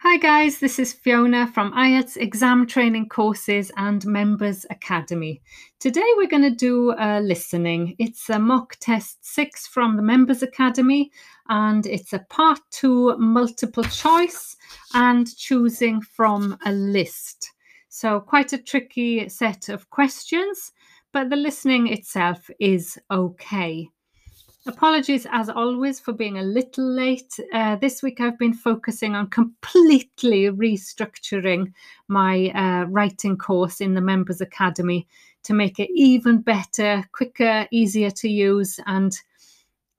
Hi guys, this is Fiona from IELTS Exam Training Courses and Members Academy. Today we're going to do a listening. It's a mock test 6 from the Members Academy and it's a part 2 multiple choice and choosing from a list. So quite a tricky set of questions, but the listening itself is okay. Apologies as always for being a little late. Uh, this week I've been focusing on completely restructuring my uh, writing course in the Members Academy to make it even better, quicker, easier to use, and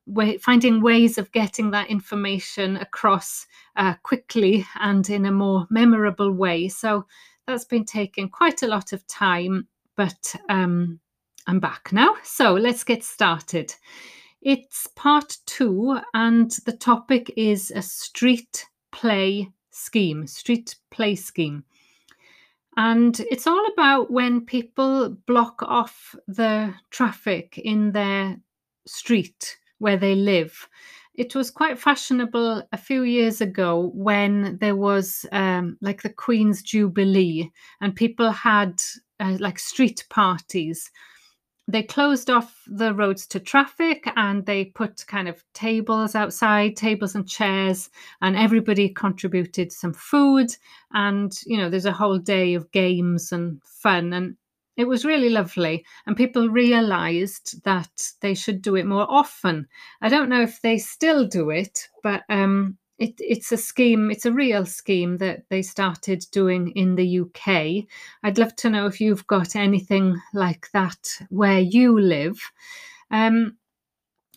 way, finding ways of getting that information across uh, quickly and in a more memorable way. So that's been taking quite a lot of time, but um, I'm back now. So let's get started. It's part two, and the topic is a street play scheme, street play scheme. And it's all about when people block off the traffic in their street where they live. It was quite fashionable a few years ago when there was um, like the Queen's Jubilee and people had uh, like street parties they closed off the roads to traffic and they put kind of tables outside, tables and chairs, and everybody contributed some food. And, you know, there's a whole day of games and fun. And it was really lovely. And people realized that they should do it more often. I don't know if they still do it, but um, it, it's a scheme, it's a real scheme that they started doing in the UK. I'd love to know if you've got anything like that where you live. Um,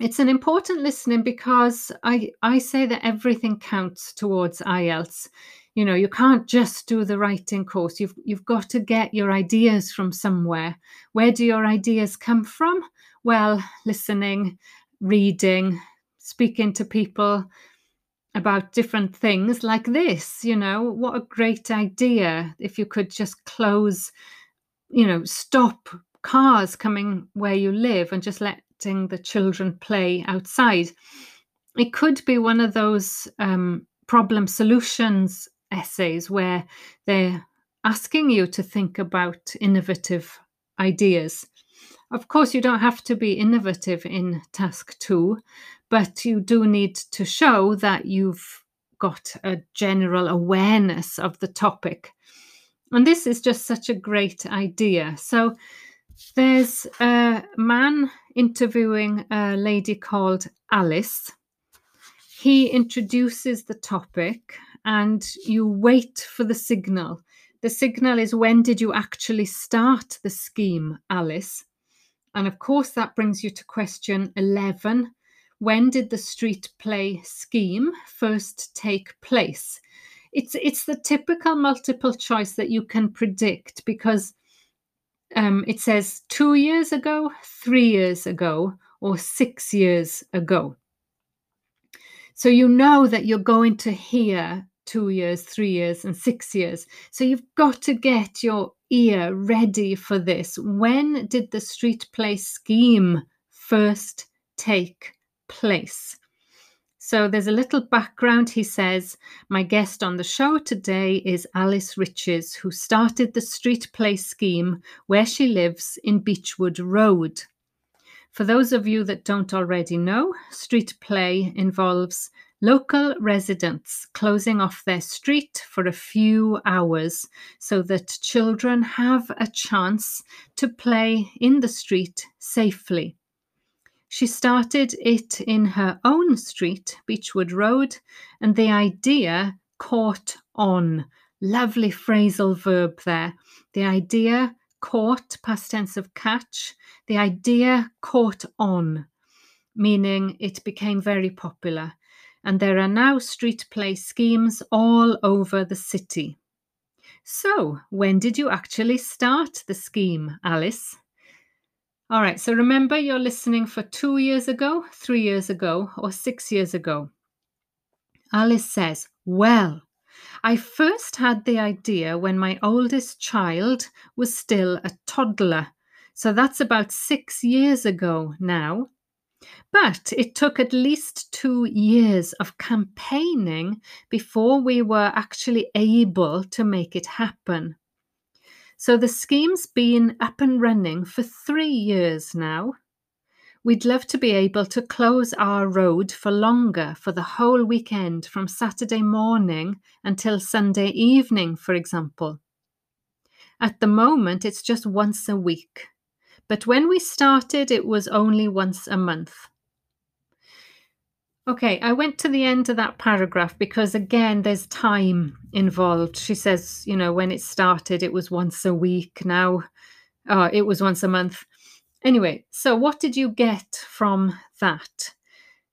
it's an important listening because I, I say that everything counts towards IELTS. You know, you can't just do the writing course. You've you've got to get your ideas from somewhere. Where do your ideas come from? Well, listening, reading, speaking to people, about different things like this you know what a great idea if you could just close you know stop cars coming where you live and just letting the children play outside. It could be one of those um, problem solutions essays where they're asking you to think about innovative ideas of course you don't have to be innovative in task two but you do need to show that you've got a general awareness of the topic. And this is just such a great idea. So there's a man interviewing a lady called Alice. He introduces the topic and you wait for the signal. The signal is when did you actually start the scheme, Alice? And of course, that brings you to question 11 when did the street play scheme first take place? It's it's the typical multiple choice that you can predict because um, it says two years ago, three years ago, or six years ago. So you know that you're going to hear two years, three years, and six years. So you've got to get your ear ready for this. When did the street play scheme first take place. So there's a little background. He says, My guest on the show today is Alice Riches, who started the street play scheme where she lives in Beechwood Road. For those of you that don't already know, street play involves local residents closing off their street for a few hours so that children have a chance to play in the street safely. She started it in her own street, Beechwood Road, and the idea caught on. Lovely phrasal verb there. The idea caught, past tense of catch, the idea caught on, meaning it became very popular. And there are now street play schemes all over the city. So, when did you actually start the scheme, Alice? All right, so remember you're listening for two years ago, three years ago, or six years ago. Alice says, Well, I first had the idea when my oldest child was still a toddler. So that's about six years ago now. But it took at least two years of campaigning before we were actually able to make it happen. So the scheme's been up and running for three years now. We'd love to be able to close our road for longer, for the whole weekend, from Saturday morning until Sunday evening, for example. At the moment, it's just once a week. But when we started, it was only once a month. Okay, I went to the end of that paragraph because again, there's time involved. She says, you know, when it started, it was once a week. Now, uh, it was once a month. Anyway, so what did you get from that?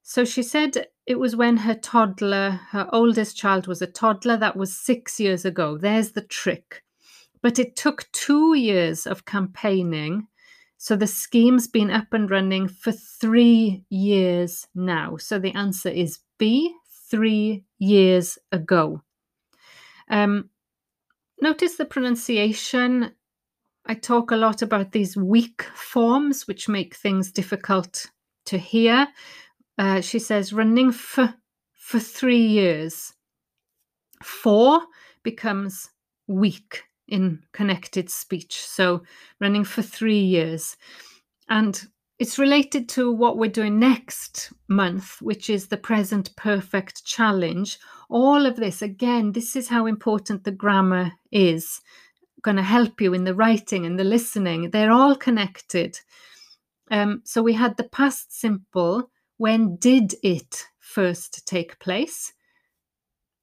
So she said it was when her toddler, her oldest child was a toddler. That was six years ago. There's the trick. But it took two years of campaigning so the scheme's been up and running for three years now. So the answer is B, three years ago. Um, notice the pronunciation. I talk a lot about these weak forms, which make things difficult to hear. Uh, she says running for for three years. Four becomes weak in connected speech. So running for three years. And it's related to what we're doing next month, which is the present perfect challenge. All of this, again, this is how important the grammar is going to help you in the writing and the listening. They're all connected. Um, so we had the past simple. When did it first take place?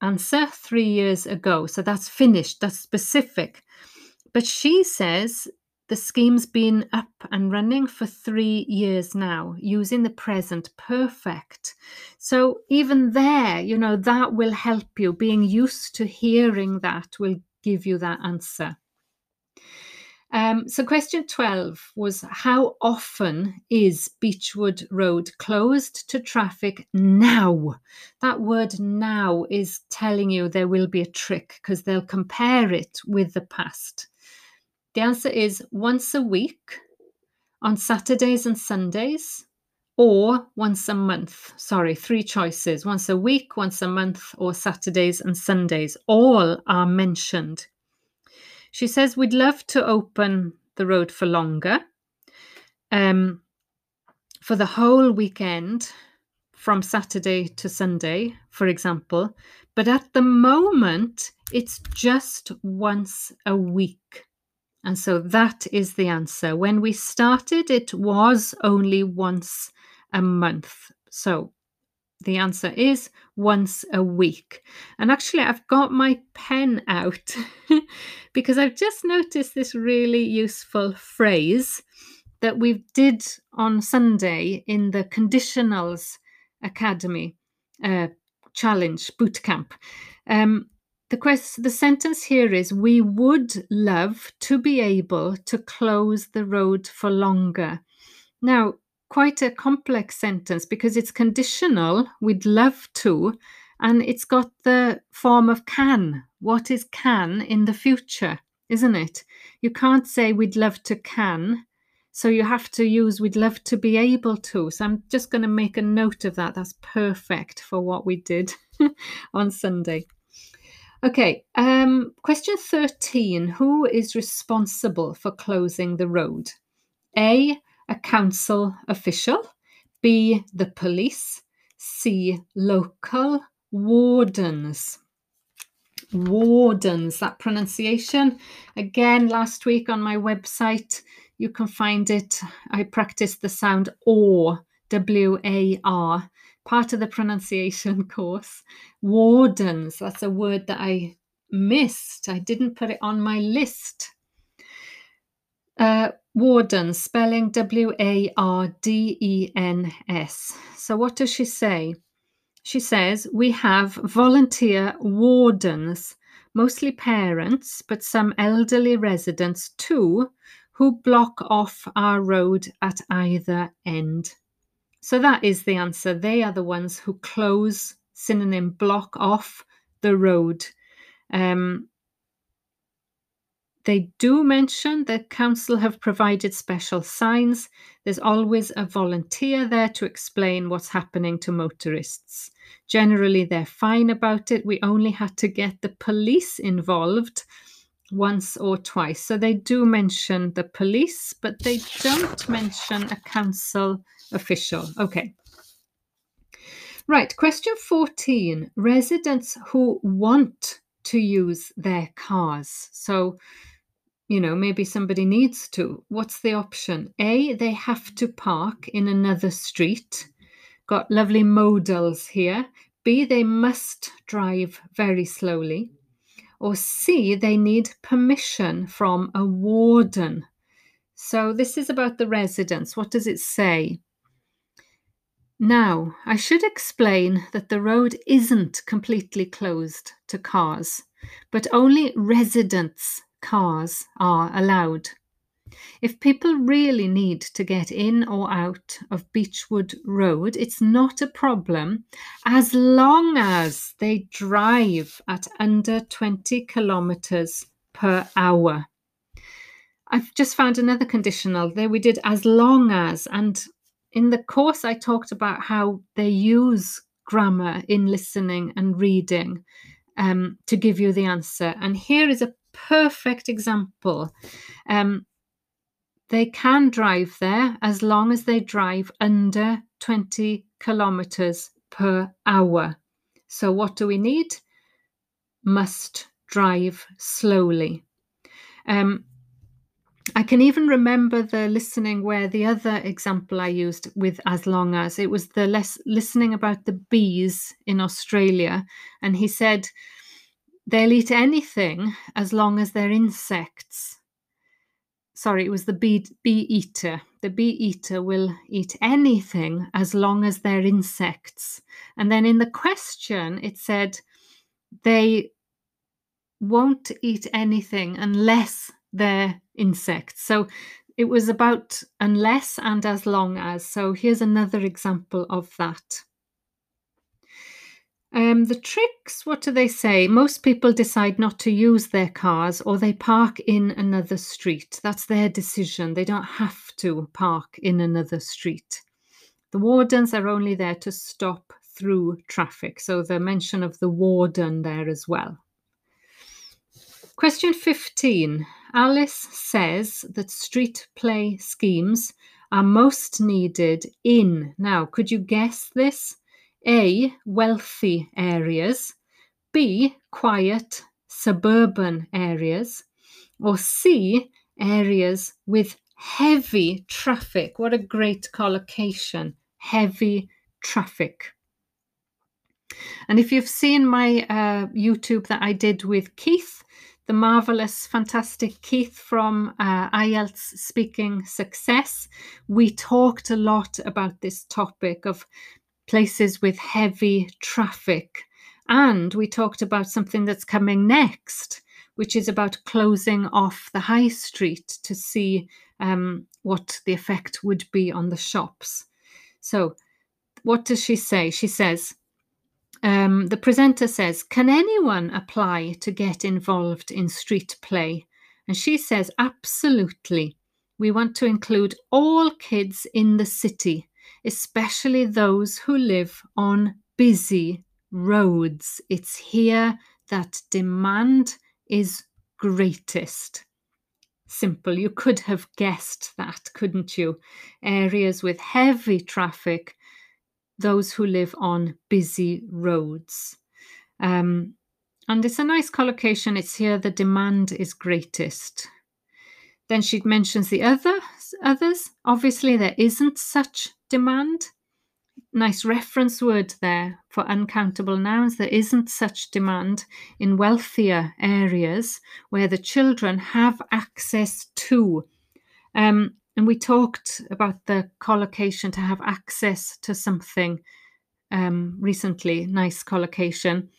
Answer three years ago. So that's finished, that's specific. But she says the scheme's been up and running for three years now, using the present perfect. So even there, you know, that will help you. Being used to hearing that will give you that answer. Um, so, question 12 was How often is Beechwood Road closed to traffic now? That word now is telling you there will be a trick because they'll compare it with the past. The answer is once a week on Saturdays and Sundays, or once a month. Sorry, three choices once a week, once a month, or Saturdays and Sundays. All are mentioned she says, We'd love to open the road for longer. Um, for the whole weekend, from Saturday to Sunday, for example. But at the moment, it's just once a week. And so that is the answer. When we started, it was only once a month. So the answer is once a week. And actually, I've got my pen out because I've just noticed this really useful phrase that we did on Sunday in the Conditionals Academy uh, Challenge Bootcamp. Um, the quest, the sentence here is: We would love to be able to close the road for longer. Now, quite a complex sentence because it's conditional. We'd love to. And it's got the form of can. What is can in the future, isn't it? You can't say we'd love to can. So you have to use we'd love to be able to. So I'm just going to make a note of that. That's perfect for what we did on Sunday. Okay, um, question 13 Who is responsible for closing the road? A a council official, B, the police, C, local wardens. Wardens, that pronunciation. Again, last week on my website, you can find it. I practiced the sound or, W A R, part of the pronunciation course. Wardens, that's a word that I missed. I didn't put it on my list. Uh, Warden, spelling W A R D E N S. So, what does she say? She says, We have volunteer wardens, mostly parents, but some elderly residents too, who block off our road at either end. So, that is the answer. They are the ones who close, synonym, block off the road. Um, They do mention that council have provided special signs. There's always a volunteer there to explain what's happening to motorists. Generally, they're fine about it. We only had to get the police involved once or twice. So they do mention the police, but they don't mention a council official. Okay. Right, question 14 residents who want to use their cars. So you know, maybe somebody needs to. What's the option? A, they have to park in another street. Got lovely modals here. B, they must drive very slowly. Or C, they need permission from a warden. So this is about the residents. What does it say? Now, I should explain that the road isn't completely closed to cars, but only residents cars are allowed. If people really need to get in or out of Beechwood Road, it's not a problem as long as they drive at under 20 kilometres per hour. I've just found another conditional there. We did as long as, and in the course, I talked about how they use grammar in listening and reading um, to give you the answer. And here is a perfect example. Um, they can drive there as long as they drive under 20 kilometers per hour. So, what do we need? Must drive slowly. Um, I can even remember the listening where the other example I used with as long as it was the less listening about the bees in Australia. And he said, They'll eat anything as long as they're insects. Sorry, it was the bee, bee eater. The bee eater will eat anything as long as they're insects. And then in the question, it said they won't eat anything unless they're insects. So it was about unless and as long as. So here's another example of that. Um, the tricks, what do they say? Most people decide not to use their cars or they park in another street. That's their decision. They don't have to park in another street. The wardens are only there to stop through traffic. So the mention of the warden there as well. Question 15. Alice says that street play schemes are most needed in. Now, could you guess this? A. Wealthy areas, B. Quiet suburban areas, or C. Areas with heavy traffic. What a great collocation! Heavy traffic. And if you've seen my uh, YouTube that I did with Keith, the marvelous, fantastic Keith from uh, IELTS Speaking Success, we talked a lot about this topic of places with heavy traffic. And we talked about something that's coming next, which is about closing off the high street to see um, what the effect would be on the shops. So, what does she say? She says, um, the presenter says, Can anyone apply to get involved in street play? And she says, Absolutely. We want to include all kids in the city especially those who live on busy roads. It's here that demand is greatest. Simple. You could have guessed that, couldn't you? Areas with heavy traffic, those who live on busy roads. Um, and it's a nice collocation. It's here the demand is greatest. Then she mentions the other others. Obviously, there isn't such demand. Nice reference word there for uncountable nouns. There isn't such demand in wealthier areas where the children have access to. Um, and we talked about the collocation to have access to something um, recently. Nice collocation.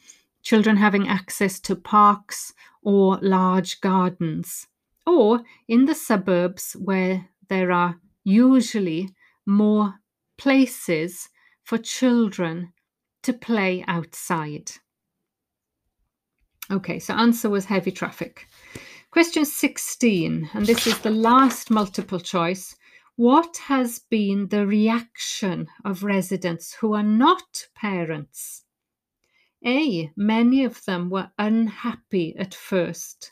Children having access to parks or large gardens or in the suburbs where there are usually more places for children to play outside. Okay, so answer was heavy traffic. Question 16, and this is the last multiple choice. What has been the reaction of residents who are not parents? A. Many of them were unhappy at first.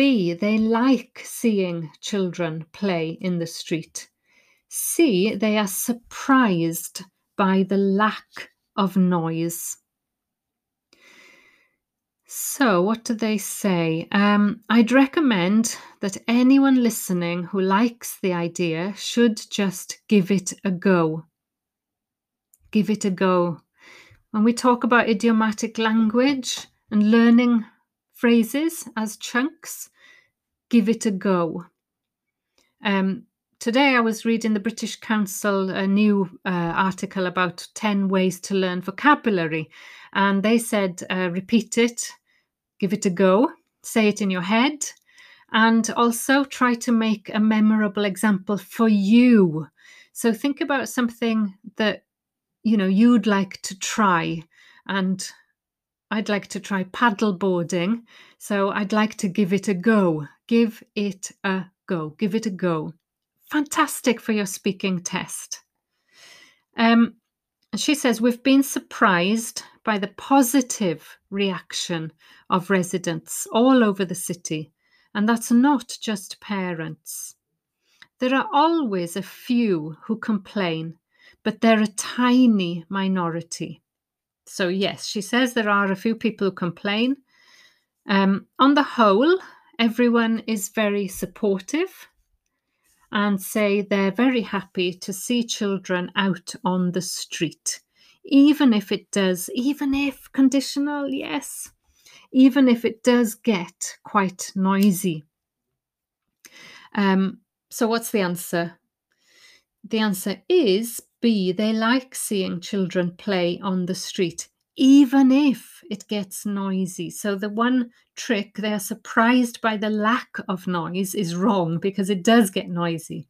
B. They like seeing children play in the street. C. They are surprised by the lack of noise. So, what do they say? Um, I'd recommend that anyone listening who likes the idea should just give it a go. Give it a go. When we talk about idiomatic language and learning phrases as chunks, give it a go. Um, today I was reading the British Council a new uh, article about 10 ways to learn vocabulary, and they said uh, repeat it give it a go, say it in your head, and also try to make a memorable example for you. So think about something that you know you'd like to try and I'd like to try paddle boarding, so I'd like to give it a go. Give it a go. Give it a go. Fantastic for your speaking test. Um, she says, We've been surprised by the positive reaction of residents all over the city. And that's not just parents. There are always a few who complain, but they're a tiny minority. So, yes, she says there are a few people who complain. Um, on the whole, everyone is very supportive and say they're very happy to see children out on the street even if it does, even if conditional, yes, even if it does get quite noisy. Um, so, what's the answer? The answer is B. They like seeing children play on the street, even if it gets noisy. So, the one trick they're surprised by the lack of noise is wrong because it does get noisy.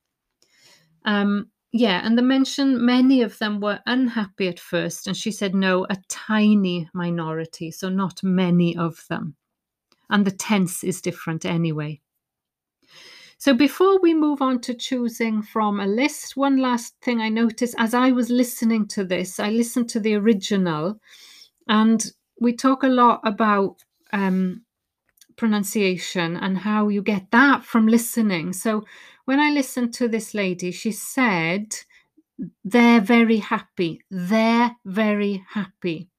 Um, yeah, and the mention many of them were unhappy at first, and she said no, a tiny minority, so not many of them. And the tense is different anyway. So before we move on to choosing from a list, one last thing I noticed as I was listening to this, I listened to the original, and we talk a lot about um, pronunciation and how you get that from listening. So when I listened to this lady, she said, they're very happy. They're very happy.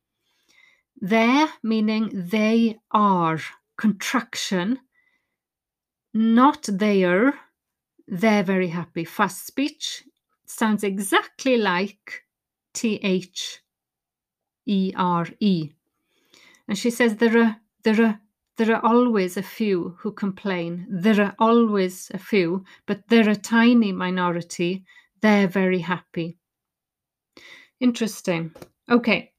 They're meaning they are, contraction, not there, They're very happy. Fast speech sounds exactly like T H E R E. And she says there are there are there are always a few who complain. There are always a few, but they're a tiny minority. They're very happy. Interesting. Okay.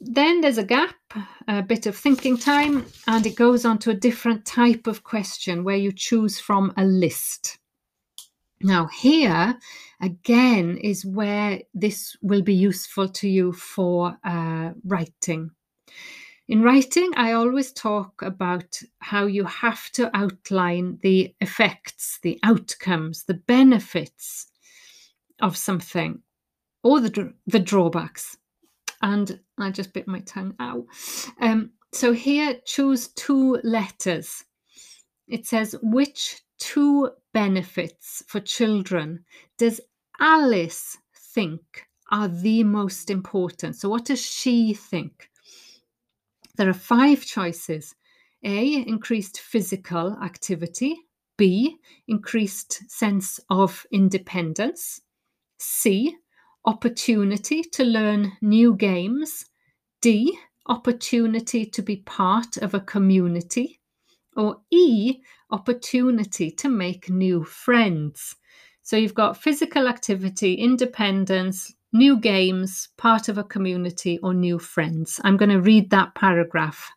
Then there's a gap, a bit of thinking time, and it goes on to a different type of question where you choose from a list. Now, here again is where this will be useful to you for uh, writing. In writing, I always talk about how you have to outline the effects, the outcomes, the benefits of something, or the, the drawbacks. And I just bit my tongue out. Um, so here, choose two letters. It says, which two benefits for children does Alice think are the most important? So, what does she think? There are five choices A, increased physical activity, B, increased sense of independence, C, opportunity to learn new games, D, opportunity to be part of a community, or E, opportunity to make new friends. So you've got physical activity, independence, new games, part of a community, or new friends. I'm going to read that paragraph.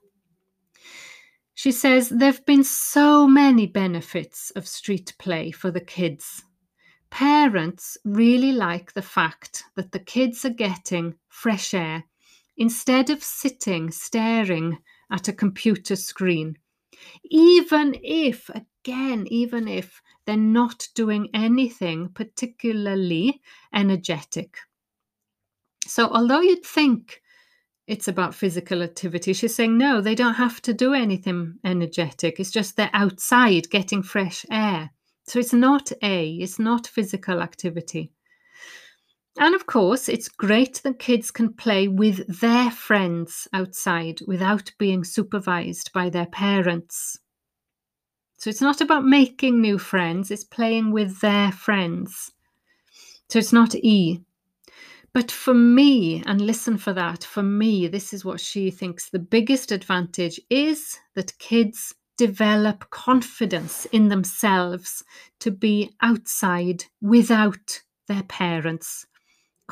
She says, There have been so many benefits of street play for the kids. Parents really like the fact that the kids are getting fresh air instead of sitting staring at a computer screen. Even if, again, even if they're not doing anything particularly energetic. So, although you'd think it's about physical activity, she's saying no, they don't have to do anything energetic. It's just they're outside getting fresh air. So, it's not A, it's not physical activity. And of course, it's great that kids can play with their friends outside without being supervised by their parents. So it's not about making new friends, it's playing with their friends. So it's not E. But for me, and listen for that, for me, this is what she thinks the biggest advantage is that kids develop confidence in themselves to be outside without their parents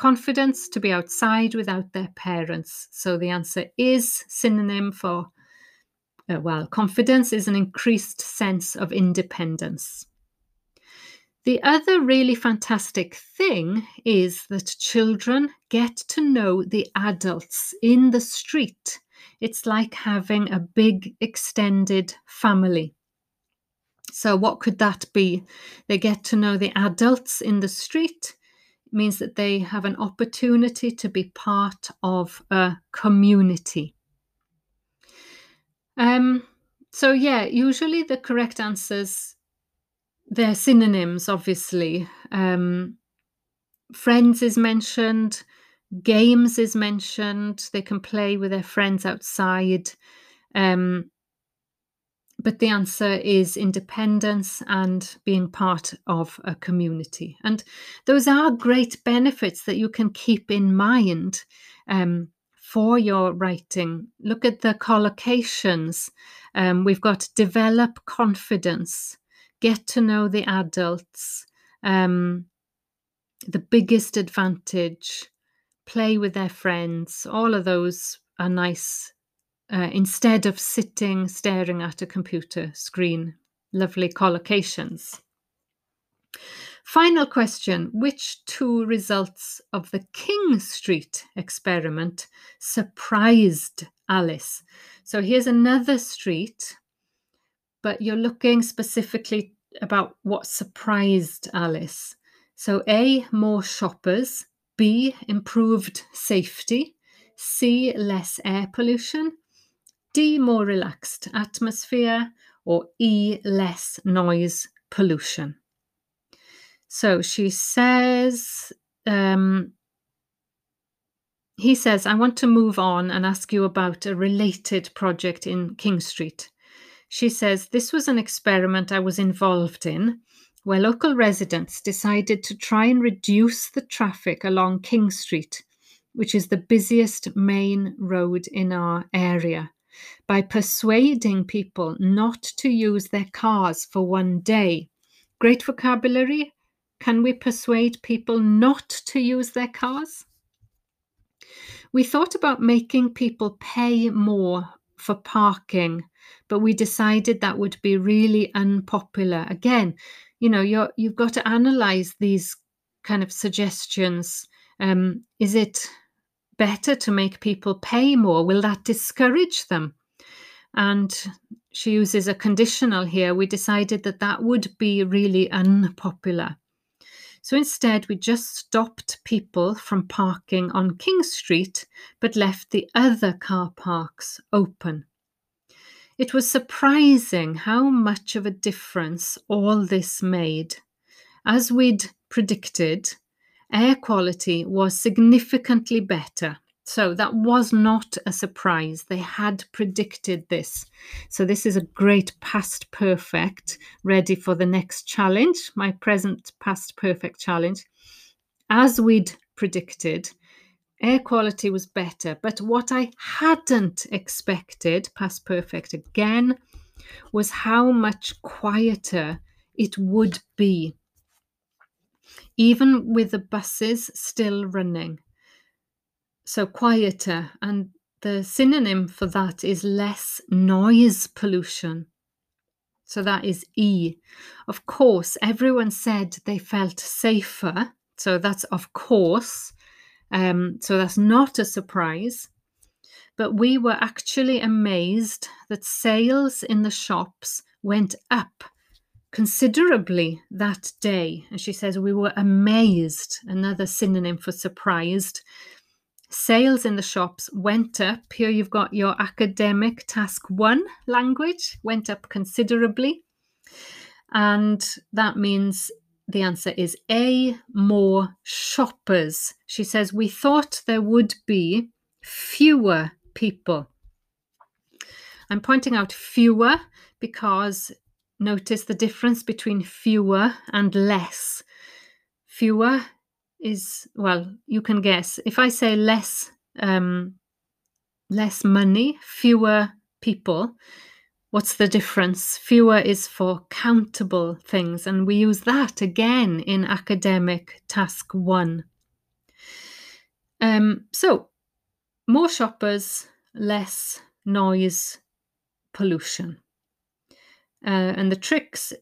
confidence to be outside without their parents. So the answer is synonym for, uh, well, confidence is an increased sense of independence. The other really fantastic thing is that children get to know the adults in the street. It's like having a big extended family. So, what could that be? They get to know the adults in the street It means that they have an opportunity to be part of a community. Um, so, yeah, usually the correct answers, they're synonyms, obviously. Um, friends is mentioned, games is mentioned, they can play with their friends outside. Um, but the answer is independence and being part of a community. And those are great benefits that you can keep in mind um, for your writing. Look at the collocations. Um, we've got develop confidence, get to know the adults, um, the biggest advantage, play with their friends. All of those are nice uh, instead of sitting staring at a computer screen. Lovely collocations. Final question Which two results of the King Street experiment surprised Alice? So here's another street, but you're looking specifically about what surprised Alice. So, A, more shoppers, B, improved safety, C, less air pollution, D, more relaxed atmosphere, or E, less noise pollution. So she says, um, he says, I want to move on and ask you about a related project in King Street. She says, This was an experiment I was involved in where local residents decided to try and reduce the traffic along King Street, which is the busiest main road in our area by persuading people not to use their cars for one day. Great vocabulary. Can we persuade people not to use their cars? We thought about making people pay more for parking, but we decided that would be really unpopular. Again, you know, you're, you've got to analyze these kind of suggestions. Um, is it better to make people pay more? Will that discourage them? And she uses a conditional here. We decided that that would be really unpopular. So instead, we just stopped people from parking on King Street, but left the other car parks open. It was surprising how much of a difference all this made. As we'd predicted, air quality was significantly better. So that was not a surprise. They had predicted this. So this is a great past perfect, ready for the next challenge, my present past perfect challenge. As we'd predicted, air quality was better. But what I hadn't expected, past perfect again, was how much quieter it would be even with the buses still running. So quieter, and the synonym for that is less noise pollution. So that is E. Of course, everyone said they felt safer. So that's of course. Um, so that's not a surprise. but we were actually amazed that sales in the shops went up considerably that day. And she says, We were amazed, another synonym for surprised. Sales in the shops went up. Here you've got your academic task one language, went up considerably. And that means the answer is A, more shoppers. She says, We thought there would be fewer people. I'm pointing out fewer because notice the difference between fewer and less. Fewer is, well, you can guess. If I say less, um, less money, fewer people, What's the difference? Fewer is for countable things, and we use that again in academic task one. Um, so, more shoppers, less noise pollution. Uh, and the tricks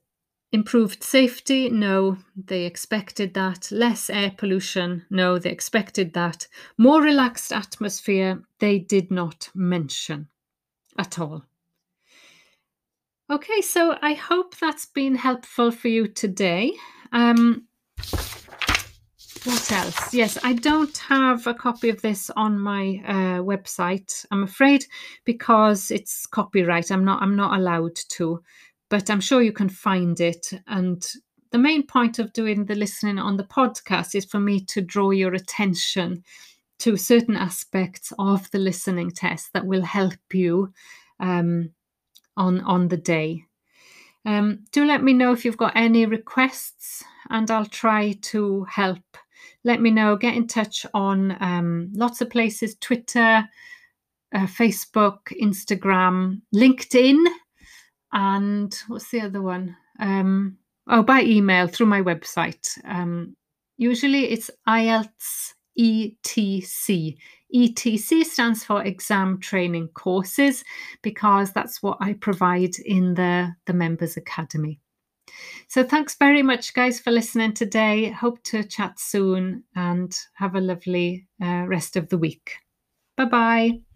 improved safety no they expected that less air pollution no they expected that more relaxed atmosphere they did not mention at all Okay, so I hope that's been helpful for you today. Um, what else? Yes, I don't have a copy of this on my uh, website. I'm afraid because it's copyright. I'm not. I'm not allowed to, but I'm sure you can find it. And the main point of doing the listening on the podcast is for me to draw your attention to certain aspects of the listening test that will help you. Um, on on the day. Um, do let me know if you've got any requests, and I'll try to help. Let me know. Get in touch on um, lots of places: Twitter, uh, Facebook, Instagram, LinkedIn, and what's the other one? Um, oh, by email through my website. Um, usually it's IELTS ETC. ETC stands for Exam Training Courses because that's what I provide in the, the Members Academy. So thanks very much, guys, for listening today. Hope to chat soon and have a lovely uh, rest of the week. Bye bye.